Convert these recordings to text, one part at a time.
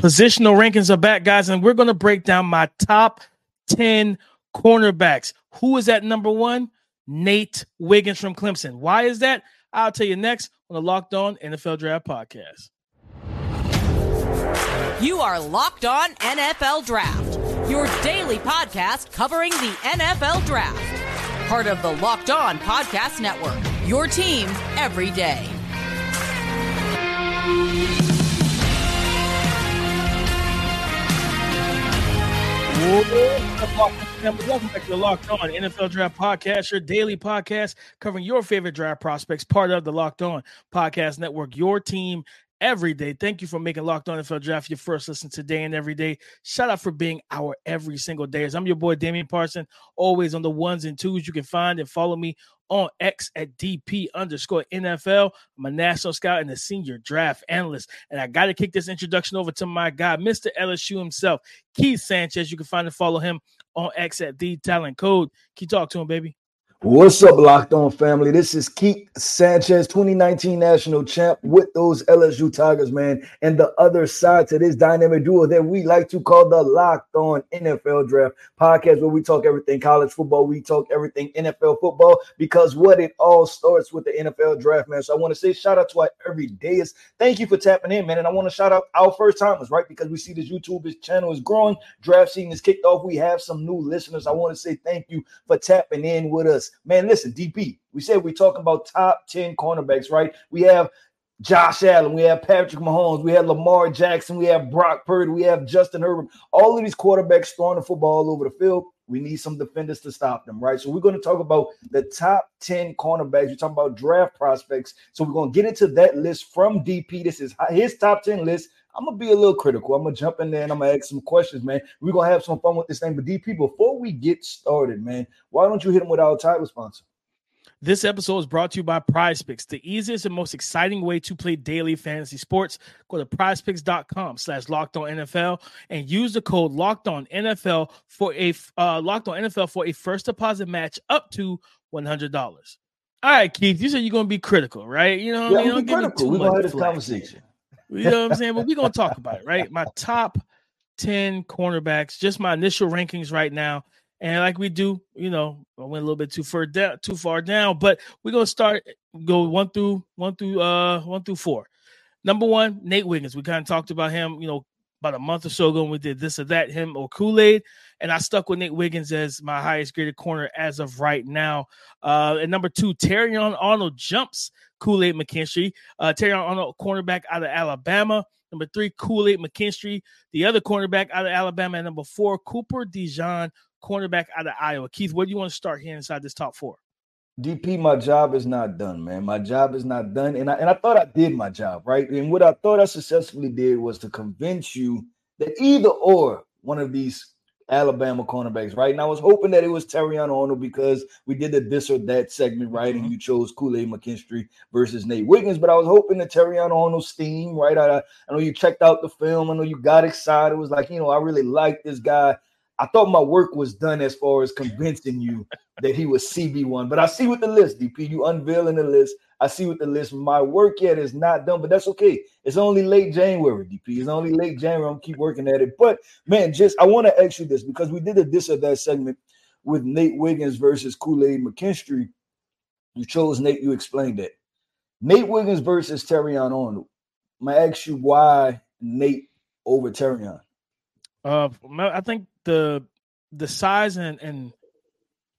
Positional rankings are back, guys, and we're going to break down my top 10 cornerbacks. Who is at number one? Nate Wiggins from Clemson. Why is that? I'll tell you next on the Locked On NFL Draft Podcast. You are Locked On NFL Draft, your daily podcast covering the NFL Draft. Part of the Locked On Podcast Network, your team every day. Welcome back to the Locked On NFL Draft Podcast, your daily podcast covering your favorite draft prospects, part of the Locked On Podcast Network, your team every day. Thank you for making Locked On NFL Draft your first listen today and every day. Shout out for being our every single day. As I'm your boy Damian Parson, always on the ones and twos. You can find and follow me on X at DP underscore NFL. I'm a national scout and a senior draft analyst. And I got to kick this introduction over to my guy, Mr. LSU himself, Keith Sanchez. You can find and follow him on X at the talent code. Keep talk to him, baby. What's up, Locked On family? This is Keith Sanchez, 2019 national champ with those LSU Tigers, man. And the other side to this dynamic duo that we like to call the Locked On NFL Draft podcast, where we talk everything college football, we talk everything NFL football, because what it all starts with the NFL draft, man. So I want to say shout out to our everydayers. Thank you for tapping in, man. And I want to shout out our first timers, right? Because we see this YouTube channel is growing, draft season is kicked off. We have some new listeners. I want to say thank you for tapping in with us. Man, listen, DP, we said we're talking about top 10 cornerbacks, right? We have Josh Allen, we have Patrick Mahomes, we have Lamar Jackson, we have Brock Purdy, we have Justin Herbert. All of these quarterbacks throwing the football all over the field. We need some defenders to stop them, right? So we're going to talk about the top 10 cornerbacks. We're talking about draft prospects. So we're going to get into that list from DP. This is his top 10 list. I'm gonna be a little critical. I'm gonna jump in there and I'm gonna ask some questions, man. We're gonna have some fun with this thing. But DP, before we get started, man, why don't you hit him with our title sponsor? This episode is brought to you by Prize Picks, the easiest and most exciting way to play daily fantasy sports. Go to prizepicks.com slash locked on NFL and use the code locked on NFL for a uh, locked on NFL for a first deposit match up to $100. All right, Keith, you said you're going to be critical, right? You know, yeah, you I'm critical. We're going to have this conversation. You know what I'm saying? But we're gonna talk about it, right? My top 10 cornerbacks, just my initial rankings right now. And like we do, you know, I went a little bit too far down, too far down, but we're gonna start go one through one through uh one through four. Number one, Nate Wiggins. We kind of talked about him, you know, about a month or so ago when we did this or that, him or Kool-Aid. And I stuck with Nate Wiggins as my highest graded corner as of right now. Uh, and number two, Terrion Arnold jumps Kool-Aid McKinstry. Uh, Terrion Arnold, cornerback out of Alabama. Number three, Kool-Aid McKinstry, the other cornerback out of Alabama. And number four, Cooper DeJean, cornerback out of Iowa. Keith, where do you want to start here inside this top four? DP, my job is not done, man. My job is not done. And I and I thought I did my job, right? And what I thought I successfully did was to convince you that either or one of these Alabama cornerbacks, right? And I was hoping that it was Terrion Arnold because we did the this or that segment, right? Mm-hmm. And you chose Kool-Aid McKinstry versus Nate Wiggins, but I was hoping that Terrion Arnold's steam, right? I, I know you checked out the film. I know you got excited. It was like, you know, I really like this guy. I thought my work was done as far as convincing you that he was CB1. But I see with the list, DP, you unveiling the list. I see with the list. My work yet is not done, but that's okay. It's only late January, DP. It's only late January. I'm keep working at it. But man, just I want to ask you this because we did a this or that segment with Nate Wiggins versus Kool-Aid McKinstry. You chose Nate, you explained that. Nate Wiggins versus Terrion Arnold. I ask you why Nate over Terrion. Uh, I think the the size and and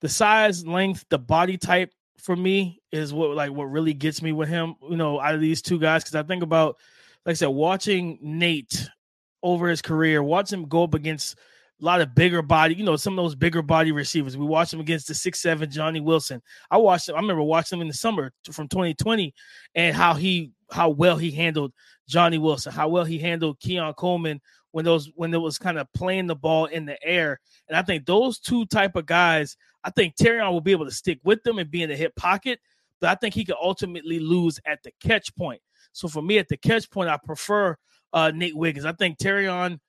the size, length, the body type for me is what like what really gets me with him. You know, out of these two guys, because I think about, like I said, watching Nate over his career, watch him go up against a lot of bigger body, you know, some of those bigger body receivers. We watched him against the six seven Johnny Wilson. I watched him. I remember watching him in the summer from 2020, and how he how well he handled Johnny Wilson, how well he handled Keon Coleman when those when it was kind of playing the ball in the air. And I think those two type of guys, I think Terrion will be able to stick with them and be in the hip pocket, but I think he could ultimately lose at the catch point. So for me, at the catch point, I prefer uh, Nate Wiggins. I think Terrion,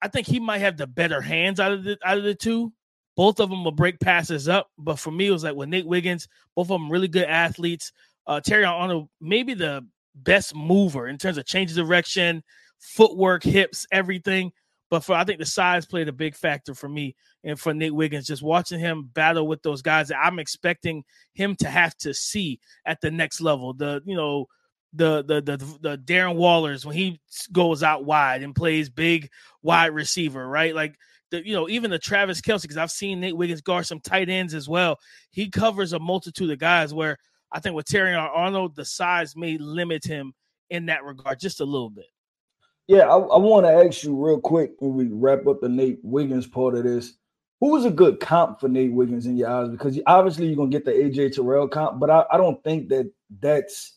I think he might have the better hands out of the out of the two. Both of them will break passes up, but for me, it was like with Nate Wiggins, both of them really good athletes. Uh, Terrion Arnold, maybe the best mover in terms of change of direction, footwork, hips, everything. But for I think the size played a big factor for me and for Nate Wiggins, just watching him battle with those guys that I'm expecting him to have to see at the next level. The you know the the the the Darren Wallers when he goes out wide and plays big wide receiver, right? Like the you know even the Travis Kelce because I've seen Nate Wiggins guard some tight ends as well. He covers a multitude of guys where I think with Terrion Arnold the size may limit him in that regard just a little bit. Yeah, I, I want to ask you real quick when we wrap up the Nate Wiggins part of this. Who is a good comp for Nate Wiggins in your eyes? Because obviously you're gonna get the AJ Terrell comp, but I, I don't think that that's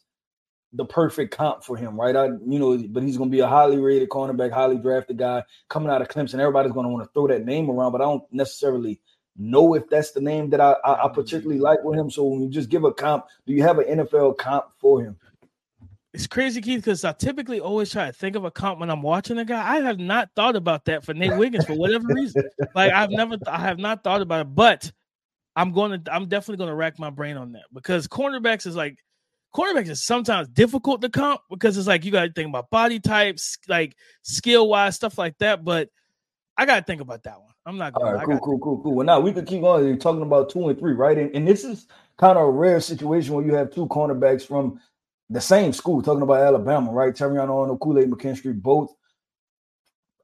the perfect comp for him, right? I, you know, but he's to be a highly rated cornerback, highly drafted guy coming out of Clemson. Everybody's to want to throw that name around, but I don't necessarily know if that's the name that I, I, I particularly like with him. So when you just give a comp, do you have an NFL comp for him? It's crazy, Keith, because I typically always try to think of a comp when I'm watching a guy. I have not thought about that for Nate Wiggins for whatever reason. Like I've never, I have not thought about it, but I'm going to, I'm definitely going to rack my brain on that because cornerbacks is like cornerbacks is sometimes difficult to comp because it's like you got to think about body types, like skill wise, stuff like that. But I got to think about that one. I'm not going. Right, cool, cool, cool, cool. Well, now we could keep on. You're talking about two and three, right? And, and this is kind of a rare situation where you have two cornerbacks from the same school. Talking about Alabama, right? Terrion Arnold, Kool Aid McKinstry, both.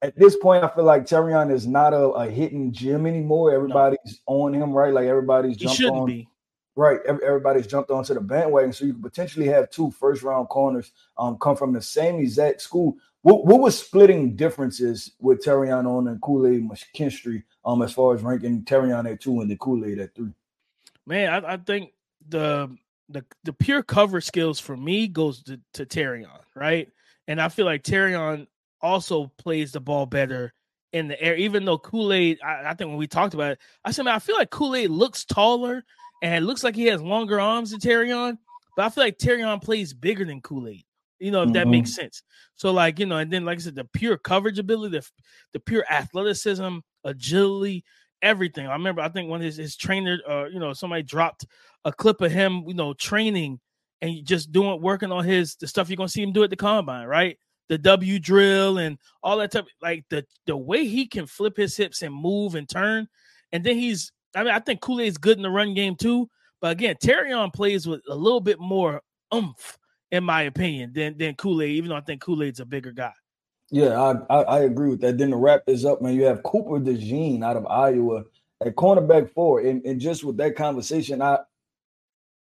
At this point, I feel like Terrion is not a, a hidden gem anymore. Everybody's no. on him, right? Like everybody's jumped he on. Be right, everybody's jumped onto the bandwagon. So you could potentially have two first round corners um, come from the same exact school. What, what was splitting differences with Terrion on and Kool Aid McKinstry um, as far as ranking Terrion at two and the Kool Aid at three? Man, I, I, think the the the pure cover skills for me goes to, to Terrion, right? And I feel like Terrion also plays the ball better in the air, even though Kool Aid. I, I, think when we talked about it, I said, man, I feel like Kool Aid looks taller and it looks like he has longer arms than Terrion, but I feel like Terrion plays bigger than Kool Aid. You know, if mm-hmm. that makes sense. So, like, you know, and then, like I said, the pure coverage ability, the, the pure athleticism, agility, everything. I remember, I think when his, his trainer, uh, you know, somebody dropped a clip of him, you know, training and just doing, working on his, the stuff you're to see him do at the combine, right? The W drill and all that type, like the, the way he can flip his hips and move and turn. And then he's I mean, I think Kool Aid's good in the run game too. But again, Terrion plays with a little bit more oomph, in my opinion, than than Kool Aid. Even though I think Kool Aid's a bigger guy. Yeah, I, I, I agree with that. Then the wrap this up, man. You have Cooper DeJean out of Iowa at cornerback four, and, and just with that conversation, I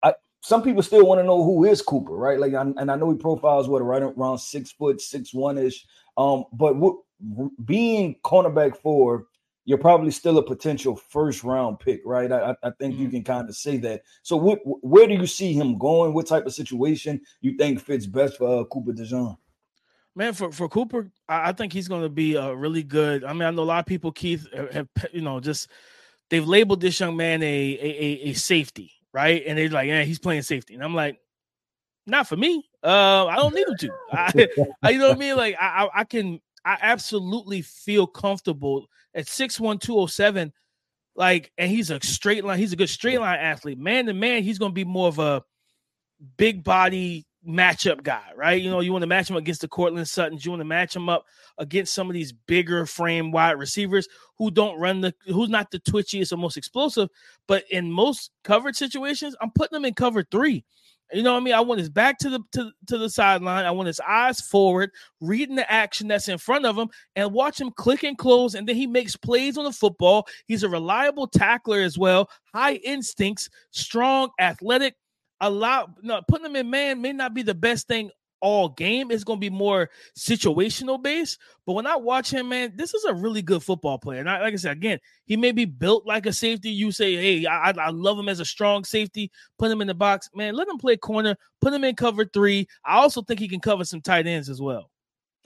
I some people still want to know who is Cooper, right? Like, I, and I know he profiles what right around six foot, six one ish. Um, but what, being cornerback four you're probably still a potential first round pick, right? I, I think mm-hmm. you can kind of say that. So, what, where do you see him going? What type of situation you think fits best for uh, Cooper DeJean? Man, for, for Cooper, I, I think he's going to be a really good. I mean, I know a lot of people, Keith, have you know just they've labeled this young man a a, a safety, right? And they're like, yeah, he's playing safety, and I'm like, not for me. Uh, I don't need him to. I, I, you know what I mean? Like, I, I can I absolutely feel comfortable at 6'1, 207. Like, and he's a straight line, he's a good straight line athlete. Man to man, he's gonna be more of a big body matchup guy, right? You know, you want to match him against the Courtland Suttons, you want to match him up against some of these bigger frame wide receivers who don't run the who's not the twitchiest or most explosive. But in most covered situations, I'm putting them in cover three. You know what I mean? I want his back to the to, to the sideline. I want his eyes forward, reading the action that's in front of him, and watch him click and close. And then he makes plays on the football. He's a reliable tackler as well. High instincts, strong, athletic. Allow no putting him in man may not be the best thing all game. It's going to be more situational based. But when I watch him, man, this is a really good football player. And I, like I said, again, he may be built like a safety. You say, hey, I, I love him as a strong safety. Put him in the box, man. Let him play corner. Put him in cover three. I also think he can cover some tight ends as well.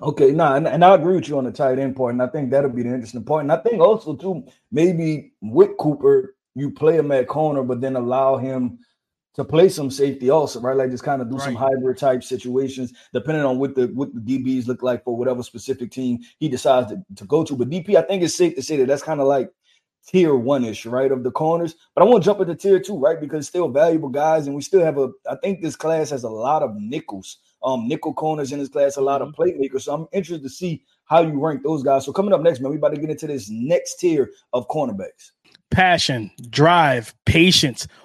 Okay, no, nah, and, and, I agree with you on the tight end part, and I think that'll be the interesting part. And I think also too, maybe with Cooper, you play him at corner, but then allow him to play some safety also, right? Like just kind of do right. some hybrid type situations, depending on what the what the DBs look like for whatever specific team he decides to, to go to. But DP, I think it's safe to say that that's kind of like tier one ish, right, of the corners. But I want to jump into tier two, right, because still valuable guys, and we still have a. I think this class has a lot of nickels um, nickel corners in this class, a lot of mm-hmm. playmakers. So I'm interested to see how you rank those guys. So coming up next, man, we about to get into this next tier of cornerbacks. Passion, drive, patience.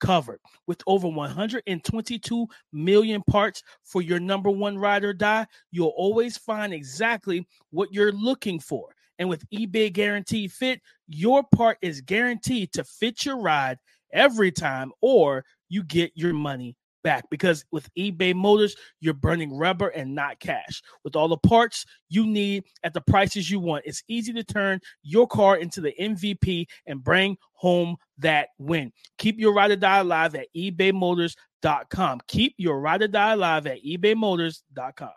covered. With over 122 million parts for your number one ride or die, you'll always find exactly what you're looking for. And with eBay Guaranteed Fit, your part is guaranteed to fit your ride every time, or you get your money back because with eBay Motors, you're burning rubber and not cash. With all the parts you need at the prices you want, it's easy to turn your car into the MVP and bring home that win. Keep your ride or die alive at ebaymotors.com. Keep your ride or die alive at ebaymotors.com.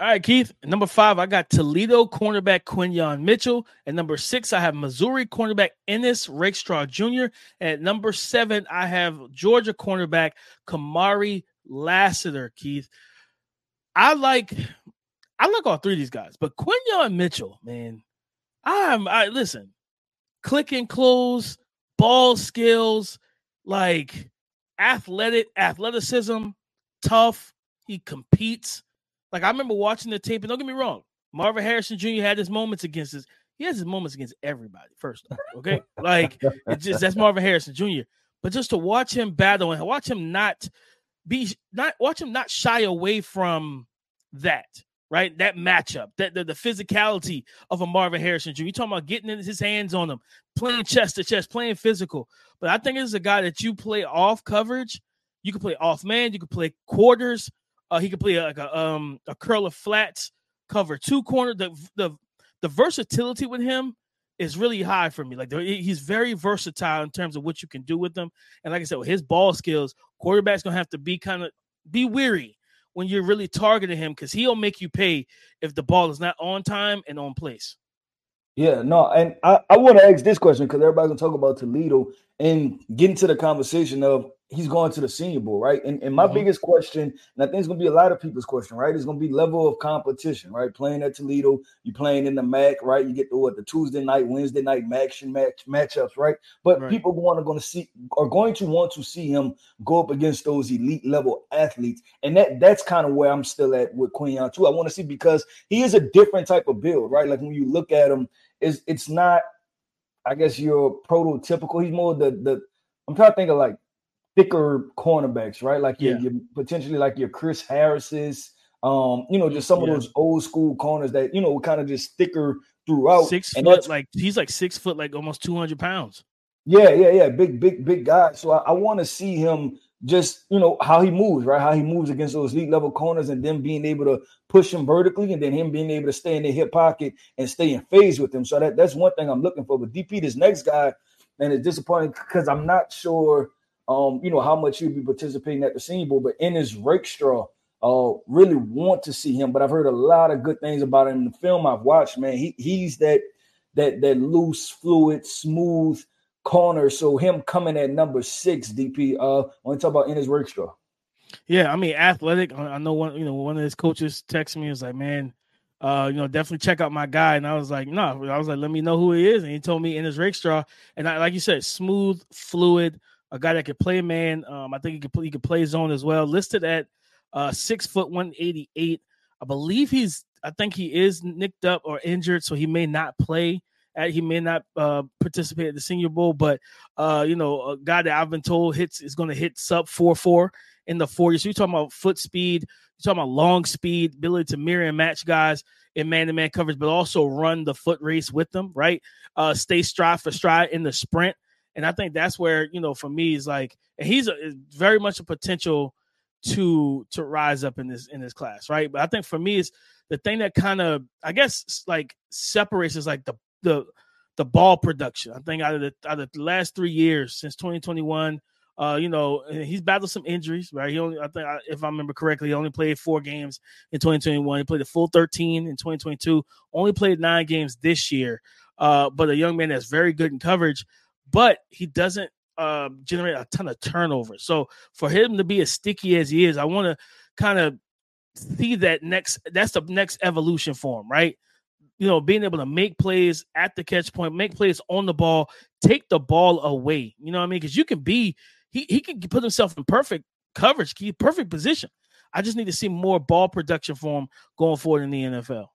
All right, Keith. Number five, I got Toledo cornerback Quinyon Mitchell. and number six, I have Missouri cornerback Ennis Rakestraw Jr. And at number seven, I have Georgia cornerback Kamari Lassiter, Keith. I like I like all three of these guys, but Quinyon Mitchell, man, I'm I listen, click and close, ball skills, like athletic, athleticism, tough. He competes like I remember watching the tape, and don't get me wrong, Marvin Harrison Jr. had his moments against us. He has his moments against everybody. First, okay, like it's just that's Marvin Harrison Jr. But just to watch him battle and watch him not be not watch him not shy away from that right? That matchup, that the, the, physicality of a Marvin Harrison Jr. You talking about getting his hands on him, playing chest to chest, playing physical. But I think it's a guy that you play off coverage. You can play off man. You can play quarters. Uh, he could play like a um a curl of flats, cover two corner. The the the versatility with him is really high for me. Like he's very versatile in terms of what you can do with them. And like I said, with his ball skills, quarterback's gonna have to be kind of be weary when you're really targeting him because he'll make you pay if the ball is not on time and on place. Yeah, no, and I, I want to ask this question because everybody's gonna talk about Toledo and get into the conversation of he's going to the Senior Bowl, right? And, and my mm-hmm. biggest question, and I think it's going to be a lot of people's question, right? It's going to be level of competition, right? Playing at Toledo, you're playing in the MAC, right? You get the what the Tuesday night, Wednesday night match and match matchups, right? But right. people want to going to see are going to want to see him go up against those elite level athletes, and that that's kind of where I'm still at with Quinyon too. I want to see because he is a different type of build, right? Like when you look at him, is it's not. I guess you're prototypical. He's more the the. I'm trying to think of like thicker cornerbacks, right? Like yeah. you're, potentially like your Chris Harris's, um, you know, just some yeah. of those old school corners that you know kind of just thicker throughout. Six and foot, like he's like six foot, like almost two hundred pounds. Yeah, yeah, yeah, big, big, big guy. So I, I want to see him just you know how he moves, right? How he moves against those elite level corners, and then being able to push him vertically, and then him being able to stay in the hip pocket and stay in phase with him. So that that's one thing I'm looking for. But DP, this next guy, and it's disappointing because I'm not sure um, you know, how much he'll be participating at the Senior Bowl, but Ennis Rakestraw, uh, really want to see him. But I've heard a lot of good things about him in the film I've watched. Man, he he's that that that loose, fluid, smooth corner. So him coming at number six, DP. Uh, want to talk about Ennis Rakestraw. Yeah, I mean, athletic. I know one. You know, one of his coaches texted me. Was like, man, uh, you know, definitely check out my guy. And I was like, no, I was like, let me know who he is. And he told me in Ennis Rakestraw. And I, like you said, smooth, fluid, a guy that could play man. Um, I think he could play, he could play zone as well. Listed at uh, six foot one eighty eight. I believe he's. I think he is nicked up or injured, so he may not play. At, he may not uh, participate at the Senior Bowl, but uh, you know, a guy that I've been told hits is going to hit sub four four in the forty. So you're talking about foot speed, you're talking about long speed, ability to mirror and match guys in man to man coverage, but also run the foot race with them, right? Uh, stay stride for stride in the sprint. And I think that's where, you know, for me is like, he's a, very much a potential to to rise up in this in this class, right? But I think for me is the thing that kind of I guess like separates is like the the the ball production. I think out of the out of the last three years since 2021, uh, you know, he's battled some injuries, right? He only, I think, if I remember correctly, he only played four games in 2021. He played a full 13 in 2022. Only played nine games this year. uh, but a young man that's very good in coverage, but he doesn't uh, generate a ton of turnover. So for him to be as sticky as he is, I want to kind of see that next. That's the next evolution for him, right? You know, being able to make plays at the catch point, make plays on the ball, take the ball away. You know what I mean? Because you can be he he can put himself in perfect coverage, keep perfect position. I just need to see more ball production for him going forward in the NFL.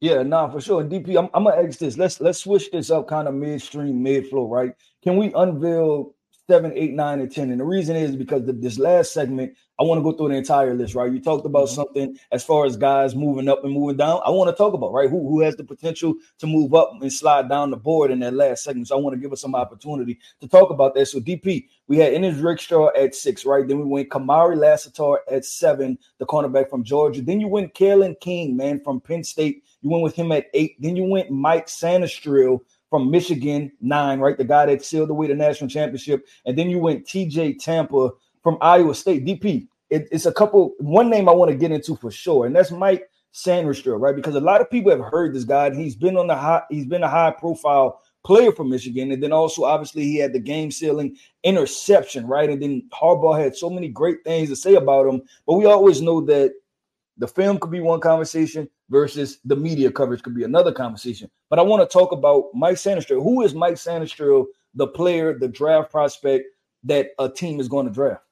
Yeah, nah, for sure. DP, I'm, I'm gonna ask this. Let's let's switch this up kind of midstream, mid flow, right? Can we unveil seven, eight, nine, and ten? And the reason is because the, this last segment, I want to go through the entire list, right? You talked about mm-hmm. something as far as guys moving up and moving down. I want to talk about right who who has the potential to move up and slide down the board in that last segment. So I want to give us some opportunity to talk about that. So DP, we had Ennis Rakestraw at six, right? Then we went Kamari Lassiter at seven, the cornerback from Georgia. Then you went Kalen King, man, from Penn State. You went with him at eight. Then you went Mike Sainristil from Michigan, nine, right? The guy that sealed away the national championship. And then you went TJ Tampa from Iowa State. DP, it, it's a couple, one name I want to get into for sure, and that's Mike Sainristil, right? Because a lot of people have heard this guy, and he's been on the high, he's been a high profile player for Michigan. And then also, obviously, he had the game sealing interception, right? And then Harbaugh had so many great things to say about him. But we always know that the film could be one conversation versus the media coverage could be another conversation. But I want to talk about Mike Sainristil. Who is Mike Sainristil, the player, the draft prospect that a team is going to draft?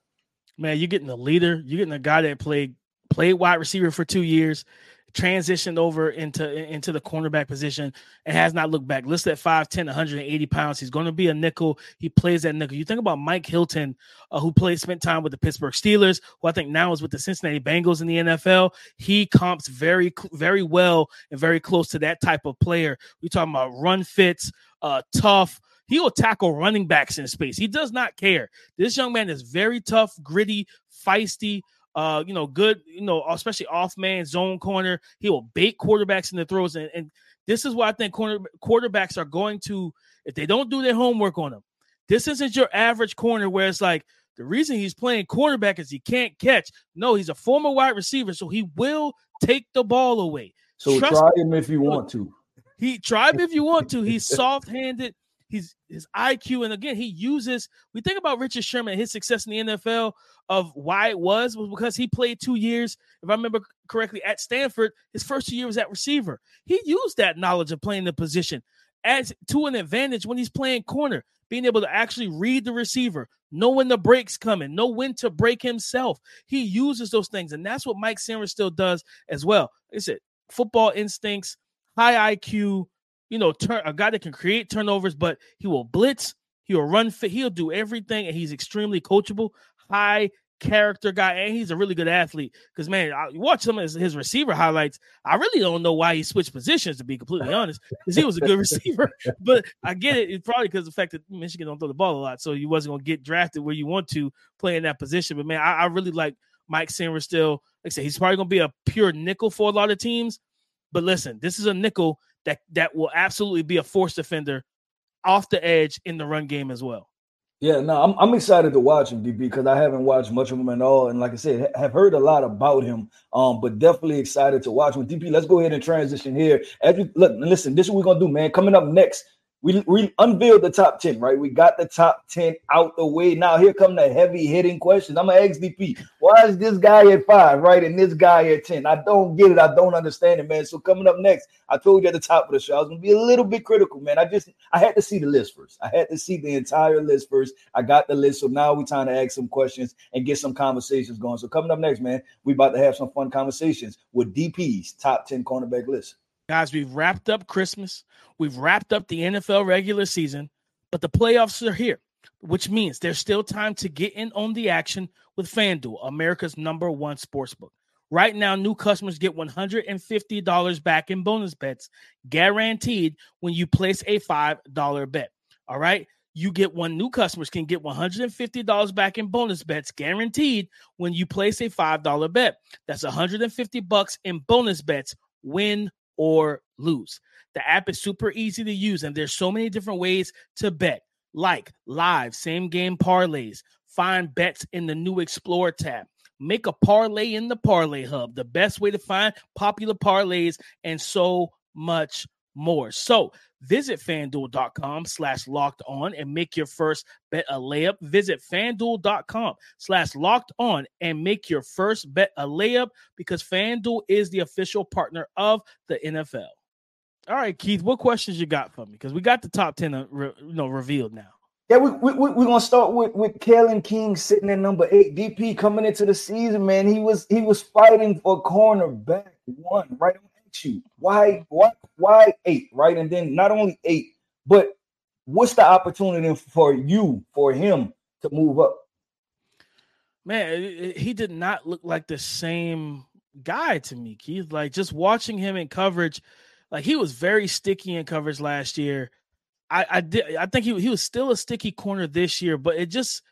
Man, you're getting a leader. You're getting a guy that played played wide receiver for two years transitioned over into into the cornerback position and has not looked back. Listed at 5'10, 180 pounds. He's going to be a nickel. He plays that nickel. You think about Mike Hilton, uh, who played spent time with the Pittsburgh Steelers, who I think now is with the Cincinnati Bengals in the NFL. He comps very very well and very close to that type of player. We talking about run fits, uh, tough. He will tackle running backs in space. He does not care. This young man is very tough, gritty, feisty uh, you know, good, you know, especially off man zone corner. He will bait quarterbacks in the throws. And, and this is why I think corner, quarterbacks are going to, if they don't do their homework on them, this isn't your average corner where it's like the reason he's playing cornerback is he can't catch. No, he's a former wide receiver, so he will take the ball away. So Trust try him if you want to. He try him if you want to. He's soft-handed. He's his IQ, and again, he uses. We think about Richard Sherman, his success in the NFL of why it was was because he played two years, if I remember correctly, at Stanford. His first two years was at receiver. He used that knowledge of playing the position as to an advantage when he's playing corner, being able to actually read the receiver, know when the break's coming, know when to break himself. He uses those things, and that's what Mike Sainristil does as well. Like I said, football instincts, high IQ you know, turn a guy that can create turnovers, but he will blitz, he will run fit, he'll do everything, and he's extremely coachable, high character guy, and he's a really good athlete. Because man, I watch some of his, his, receiver highlights. I really don't know why he switched positions, to be completely honest, because he was a good receiver. but I get it. It's probably because the fact that Michigan don't throw the ball a lot, so you wasn't gonna get drafted where you want to play in that position. But man, I, I really like Mike Sainristil. Like I said, he's probably gonna be a pure nickel for a lot of teams. But listen, this is a nickel that that will absolutely be a force defender off the edge in the run game as well. Yeah, no, I'm I'm excited to watch him, DP, because I haven't watched much of him at all, and like I said, have heard a lot about him. Um, but definitely excited to watch him. DP, let's go ahead and transition here. As we look, listen, this is what we're gonna do, man. Coming up next, we, we unveiled the top 10, right? We got the top 10 out the way. Now here come the heavy hitting questions. I'm an XDP. Why is this guy at five, right? And this guy at 10? I don't get it. I don't understand it, man. So coming up next, I told you at the top of the show, I was gonna be a little bit critical, man. I just I had to see the list first. I had to see the entire list first. I got the list. So now we're trying to ask some questions and get some conversations going. So coming up next, man, we about to have some fun conversations with DP's top 10 cornerback list. Guys, we've wrapped up Christmas. We've wrapped up the NFL regular season, but the playoffs are here, which means there's still time to get in on the action with FanDuel, America's number one sportsbook. Right now, new customers get $150 back in bonus bets guaranteed when you place a $5 bet. All right. You get one new customers can get $150 back in bonus bets guaranteed when you place a $5 bet. That's 150 bucks in bonus bets win or lose. The app is super easy to use, and there's so many different ways to bet, like live same game parlays. Find bets in the new Explore tab. Make a parlay in the Parlay Hub, the best way to find popular parlays, and so much more. So Visit fanduel.com slash locked on and make your first bet a layup. Visit fanduel.com slash locked on and make your first bet a layup because FanDuel is the official partner of the NFL. All right, Keith, what questions you got for me? Because we got the top 10 uh, you know, revealed now. Yeah, we, we, we, we're gonna start with with Kalen King sitting at number eight. DP coming into the season, man. He was he was fighting for cornerback one, right? You. Why, why, why eight, right? And then not only eight, but what's the opportunity for you, for him to move up? Man, he did not look like the same guy to me, Keith. Like just watching him in coverage, like he was very sticky in coverage last year. I, I did I think he he was still a sticky corner this year, but it just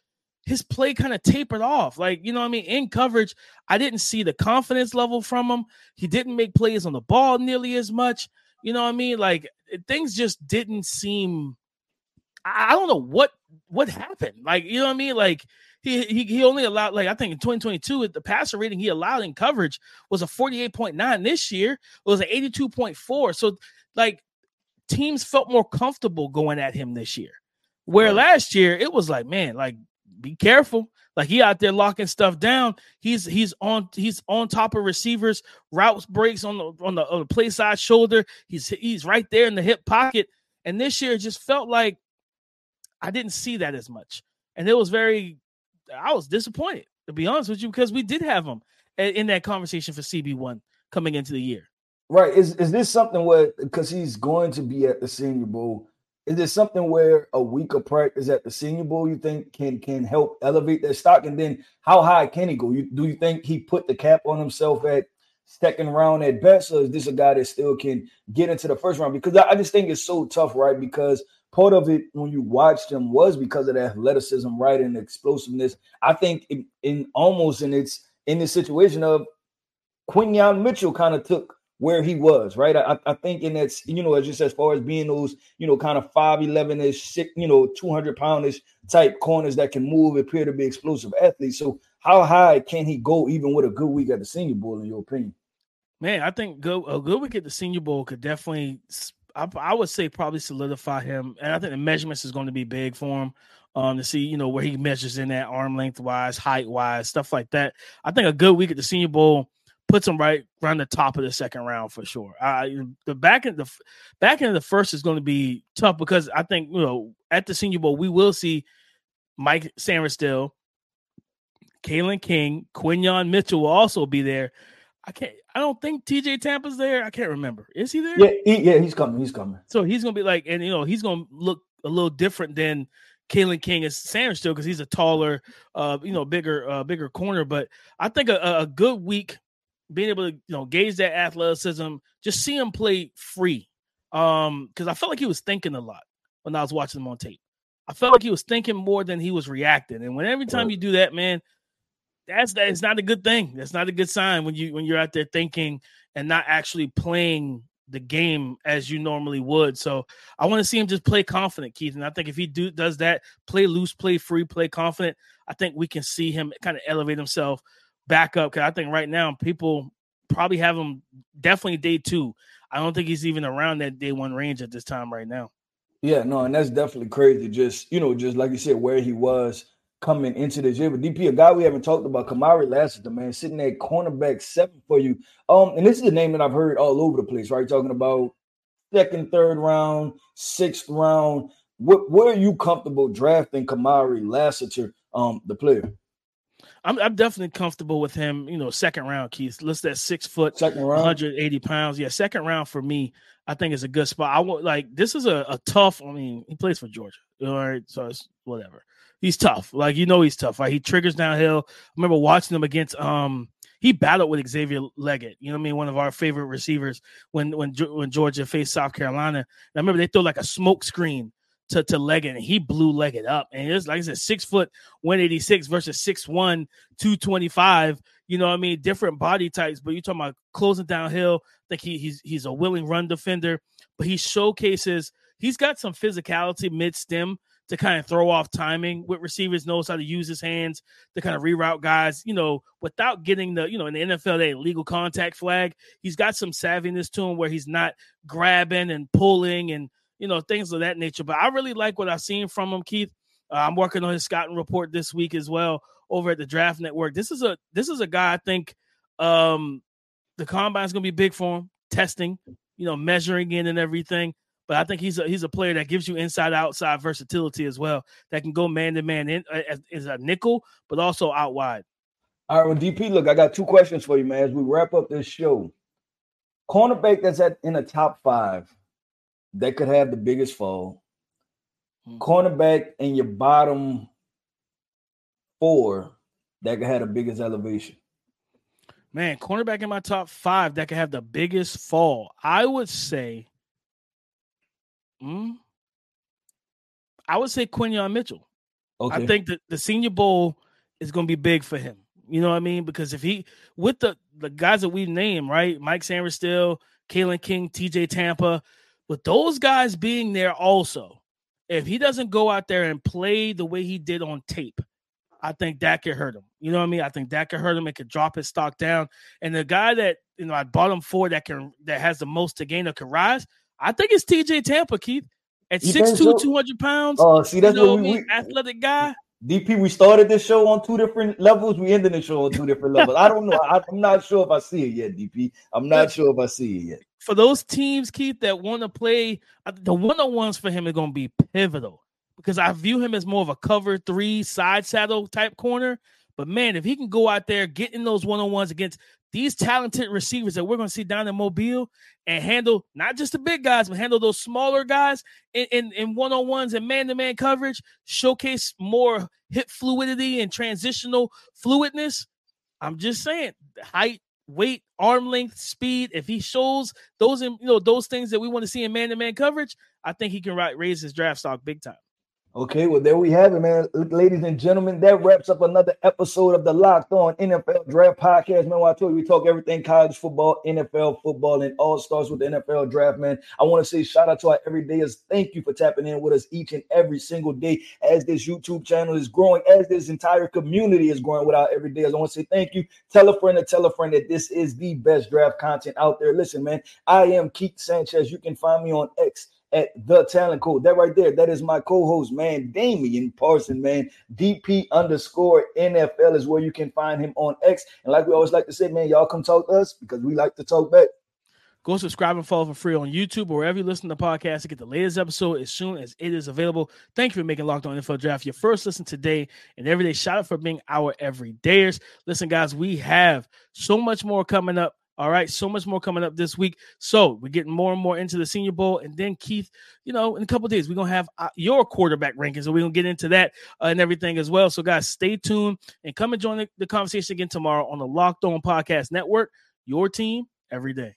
his play kind of tapered off. Like, you know what I mean? In coverage, I didn't see the confidence level from him. He didn't make plays on the ball nearly as much. You know what I mean? Like things just didn't seem I don't know what what happened. Like, you know what I mean? Like he, he he only allowed like I think in 2022 the passer rating he allowed in coverage was a 48.9 this year it was an 82.4 so like teams felt more comfortable going at him this year where right. last year it was like man like be careful. Like he out there locking stuff down. He's he's on he's on top of receivers. Routes breaks on the on the, on the play side shoulder. He's he's right there in the hip pocket. And this year just felt like I didn't see that as much. And it was very I was disappointed to be honest with you because we did have him in that conversation for CB1 coming into the year. Right. Is is this something where because he's going to be at the Senior Bowl? Is there something where a week of practice at the Senior Bowl you think can can help elevate their stock? And then how high can he go? You, do you think he put the cap on himself at second round at best, or is this a guy that still can get into the first round? Because I, I just think it's so tough, right? Because part of it when you watched him was because of the athleticism, right, and explosiveness. I think in, in almost in its in the situation of Quinyon Mitchell kind of took where he was, right? I, I think in that, you know, just as far as being those, you know, kind of 5'11 ish, six, you know, 200 poundish type corners that can move, appear to be explosive athletes. So, how high can he go even with a good week at the Senior Bowl, in your opinion? Man, I think good, a good week at the Senior Bowl could definitely, I, I would say, probably solidify him. And I think the measurements is going to be big for him um, to see, you know, where he measures in that arm length wise, height wise, stuff like that. I think a good week at the Senior Bowl puts them right around the top of the second round for sure. Uh, the back end the back end of the first is going to be tough because I think you know at the Senior Bowl we will see Mike Sainristil, Kalen King, Quinyon Mitchell will also be there. I can't. I don't think TJ Tampa's there. I can't remember. Is he there? Yeah, he, yeah, he's coming. He's coming. So he's gonna be like, and you know, he's gonna look a little different than Kalen King is still because he's a taller, uh, you know, bigger, uh, bigger corner. But I think a, a good week being able to you know gauge that athleticism, just see him play free. Um, because I felt like he was thinking a lot when I was watching him on tape. I felt like he was thinking more than he was reacting. And when every time you do that, man, that's that is not a good thing. That's not a good sign when you when you're out there thinking and not actually playing the game as you normally would. So I want to see him just play confident, Keith. And I think if he do does that, play loose, play free, play confident, I think we can see him kind of elevate himself back up because I think right now people probably have him definitely day two. I don't think he's even around that day one range at this time right now. Yeah, no, and that's definitely crazy. Just you know, just like you said, where he was coming into this year. But DP, a guy we haven't talked about, Kamari Lassiter, man, sitting at cornerback seven for you. Um, and this is a name that I've heard all over the place, right? Talking about second, third round, sixth round. What where are you comfortable drafting Kamari Lassiter, um, the player? I'm, I'm definitely comfortable with him. You know, second round, Keith. Let's that six foot, second round, 180 pounds. Yeah, second round for me. I think is a good spot. I want like this is a, a tough. I mean, he plays for Georgia. All right, so it's whatever. He's tough. Like you know, he's tough. Right, he triggers downhill. I remember watching him against um he battled with Xavier Legette. you know what I mean, one of our favorite receivers when when when Georgia faced South Carolina. And I remember they threw like a smoke screen to, to Legette, and he blew Legette up. And it's like I said, six foot 186 versus six one 225. You know what I mean? Different body types, but you're talking about closing downhill. Think he, he's he's a willing run defender, but he showcases he's got some physicality mid stem to kind of throw off timing with receivers, knows how to use his hands to kind of reroute guys, you know, without getting the, you know, in the NFL, they legal contact flag. He's got some savviness to him where he's not grabbing and pulling and you know, things of that nature. But I really like what I've seen from him, Keith. Uh, I'm working on his scouting report this week as well over at the Draft Network. This is a this is a guy I think um, the combine is going to be big for him. Testing, you know, measuring in and everything. But I think he's a he's a player that gives you inside outside versatility as well. That can go man to man in as, as a nickel, but also out wide. All right, well, DP, look, I got two questions for you, man. As we wrap up this show, cornerback that's at in the top five that could have the biggest fall. Mm-hmm. Cornerback in your bottom four that could have the biggest elevation. Man, cornerback in my top five that could have the biggest fall. I would say, mm, I would say Quinyon Mitchell. Okay. I think that the Senior Bowl is going to be big for him. You know what I mean? Because if he with the the guys that we name right, Mike Sainristil, Kalen King, T.J. Tampa, with those guys being there also, if he doesn't go out there and play the way he did on tape, I think that could hurt him. You know what I mean? I think that could hurt him. It could drop his stock down. And the guy that you know I bought him for that can that has the most to gain or can rise, I think it's TJ Tampa, Keith. At 6'2, so? 200 pounds. Oh, see, that's you know what we, we, athletic guy. DP, we started this show on two different levels. We ended the show on two different levels. I don't know. I, am not sure if I see it yet, DP. I'm not sure if I see it yet. For those teams, Keith, that want to play, the one on ones for him are going to be pivotal because I view him as more of a cover three side saddle type corner. But man, if he can go out there getting those one on ones against these talented receivers that we're going to see down in Mobile and handle not just the big guys, but handle those smaller guys in in one on ones and man to man coverage, showcase more hip fluidity and transitional fluidness. I'm just saying, height, weight, arm length, speed. If he shows those, you know, those things that we want to see in man to man coverage, I think he can raise his draft stock big time. Okay, well, there we have it, man. Ladies and gentlemen, that wraps up another episode of the Locked On NFL Draft Podcast. Man, I told you we talk everything college football, NFL football, and all starts with the NFL draft, man. I want to say shout out to our everydayers. Thank you for tapping in with us each and every single day as this YouTube channel is growing, as this entire community is growing with our everydayers. I want to say thank you. Tell a friend to tell a friend that this is the best draft content out there. Listen, man, I am Keith Sanchez. You can find me on X at the talent code. That right there, that is my co-host, man, Damian Parson, man. DP underscore NFL is where you can find him on X. And like we always like to say, man, y'all come talk to us because we like to talk back. Go subscribe and follow for free on YouTube or wherever you listen to the podcast to get the latest episode as soon as it is available. Thank you for making Locked On NFL Draft your first listen today and every day. Shout out for being our everydayers. Listen, guys, we have so much more coming up. All right, so much more coming up this week. So we're getting more and more into the Senior Bowl, and then Keith, you know, in a couple days we're gonna have uh, your quarterback rankings, so we're gonna get into that uh, and everything as well. So guys, stay tuned and come and join the, the conversation again tomorrow on the Locked On Podcast Network. Your team every day.